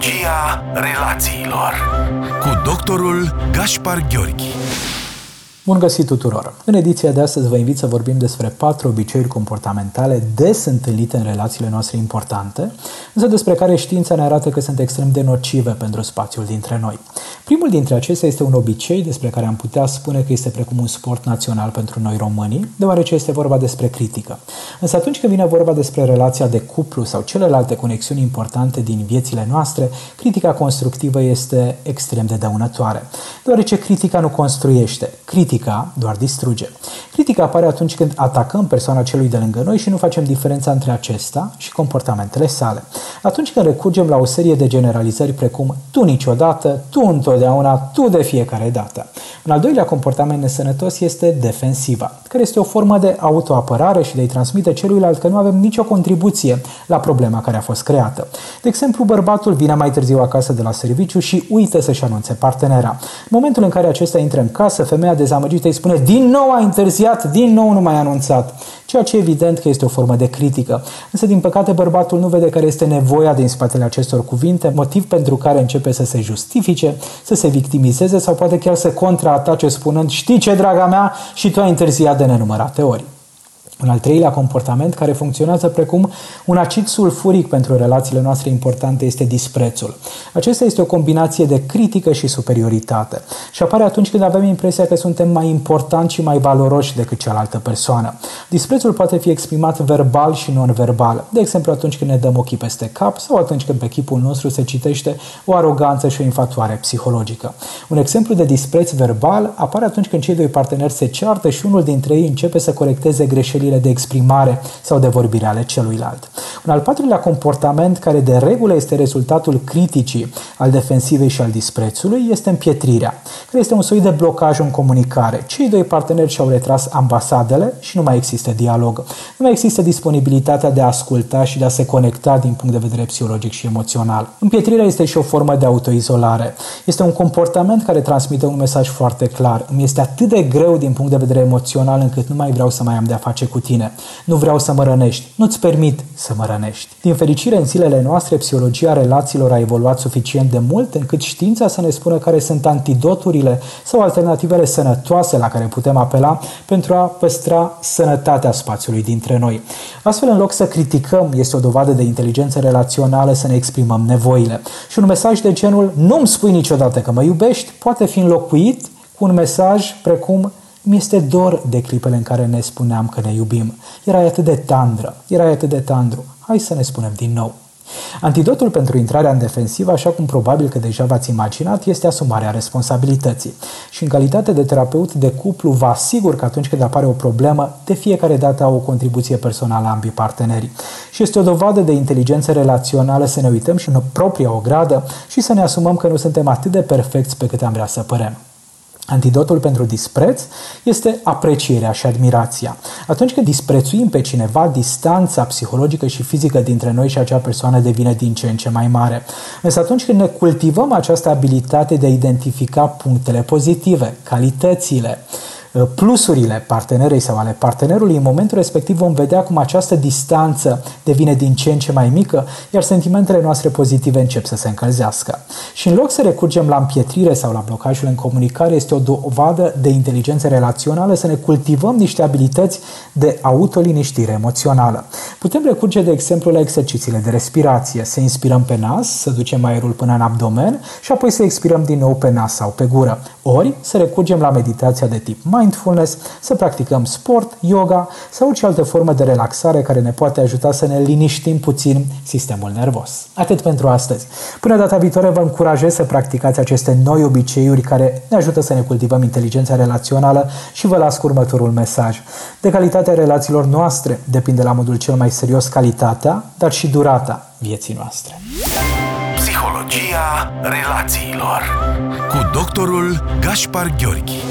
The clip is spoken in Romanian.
Psihologia relațiilor cu doctorul Gaspar Gheorghi. Bun găsit tuturor! În ediția de astăzi vă invit să vorbim despre patru obiceiuri comportamentale des întâlnite în relațiile noastre importante, însă despre care știința ne arată că sunt extrem de nocive pentru spațiul dintre noi. Primul dintre acestea este un obicei despre care am putea spune că este precum un sport național pentru noi românii, deoarece este vorba despre critică. Însă atunci când vine vorba despre relația de cuplu sau celelalte conexiuni importante din viețile noastre, critica constructivă este extrem de dăunătoare, deoarece critica nu construiește, critica doar distruge. Critica apare atunci când atacăm persoana celui de lângă noi și nu facem diferența între acesta și comportamentele sale. Atunci când recurgem la o serie de generalizări precum tu niciodată, tu întotdeauna, tu de fiecare dată. Un al doilea comportament nesănătos este defensiva, care este o formă de autoapărare și de a-i transmite celuilalt că nu avem nicio contribuție la problema care a fost creată. De exemplu, bărbatul vine mai târziu acasă de la serviciu și uită să-și anunțe partenera. În momentul în care acesta intră în casă, femeia dezamăgită îi spune din nou a întârziat, din nou nu mai a anunțat ceea ce evident că este o formă de critică. Însă, din păcate, bărbatul nu vede care este nevoia din spatele acestor cuvinte, motiv pentru care începe să se justifice, să se victimizeze sau poate chiar să contraatace spunând știi ce, draga mea, și tu ai întârziat de nenumărate ori. Un al treilea comportament care funcționează precum un acid sulfuric pentru relațiile noastre importante este disprețul. Acesta este o combinație de critică și superioritate și apare atunci când avem impresia că suntem mai importanti și mai valoroși decât cealaltă persoană. Disprețul poate fi exprimat verbal și non-verbal, de exemplu atunci când ne dăm ochii peste cap sau atunci când pe chipul nostru se citește o aroganță și o infatuare psihologică. Un exemplu de dispreț verbal apare atunci când cei doi parteneri se ceartă și unul dintre ei începe să corecteze greșelile de exprimare sau de vorbire ale celuilalt. Un al patrulea comportament care de regulă este rezultatul criticii al defensivei și al disprețului este împietrirea, care este un soi de blocaj în comunicare. Cei doi parteneri și-au retras ambasadele și nu mai există dialog. Nu mai există disponibilitatea de a asculta și de a se conecta din punct de vedere psihologic și emoțional. Împietrirea este și o formă de autoizolare. Este un comportament care transmite un mesaj foarte clar. Îmi este atât de greu din punct de vedere emoțional încât nu mai vreau să mai am de-a face cu tine. Nu vreau să mă rănești. Nu-ți permit să mă rănești. Din fericire, în zilele noastre, psihologia relațiilor a evoluat suficient de mult încât știința să ne spună care sunt antidoturile sau alternativele sănătoase la care putem apela pentru a păstra sănătatea spațiului dintre noi. Astfel, în loc să criticăm, este o dovadă de inteligență relațională să ne exprimăm nevoile. Și un mesaj de genul nu-mi spui niciodată că mă iubești poate fi înlocuit cu un mesaj precum mi-este dor de clipele în care ne spuneam că ne iubim. Erai atât de tandră, erai atât de tandru. Hai să ne spunem din nou. Antidotul pentru intrarea în defensivă, așa cum probabil că deja v-ați imaginat, este asumarea responsabilității. Și în calitate de terapeut de cuplu, vă asigur că atunci când apare o problemă, de fiecare dată au o contribuție personală a ambii parteneri. Și este o dovadă de inteligență relațională să ne uităm și în propria ogradă și să ne asumăm că nu suntem atât de perfecți pe cât am vrea să părem. Antidotul pentru dispreț este aprecierea și admirația. Atunci când disprețuim pe cineva, distanța psihologică și fizică dintre noi și acea persoană devine din ce în ce mai mare. Însă atunci când ne cultivăm această abilitate de a identifica punctele pozitive, calitățile, Uh, plusurile partenerei sau ale partenerului, în momentul respectiv vom vedea cum această distanță devine din ce în ce mai mică, iar sentimentele noastre pozitive încep să se încălzească. Și în loc să recurgem la împietrire sau la blocajul în comunicare, este o dovadă de inteligență relațională să ne cultivăm niște abilități de autoliniștire emoțională. Putem recurge, de exemplu, la exercițiile de respirație, să inspirăm pe nas, să ducem aerul până în abdomen și apoi să expirăm din nou pe nas sau pe gură. Ori să recurgem la meditația de tip mindfulness, să practicăm sport, yoga sau orice altă formă de relaxare care ne poate ajuta să ne liniștim puțin sistemul nervos. Atât pentru astăzi. Până data viitoare vă încurajez să practicați aceste noi obiceiuri care ne ajută să ne cultivăm inteligența relațională și vă las cu următorul mesaj. De calitatea relațiilor noastre depinde la modul cel mai serios calitatea, dar și durata vieții noastre. Psihologia relațiilor. Cu doctorul Gaspar Gheorghi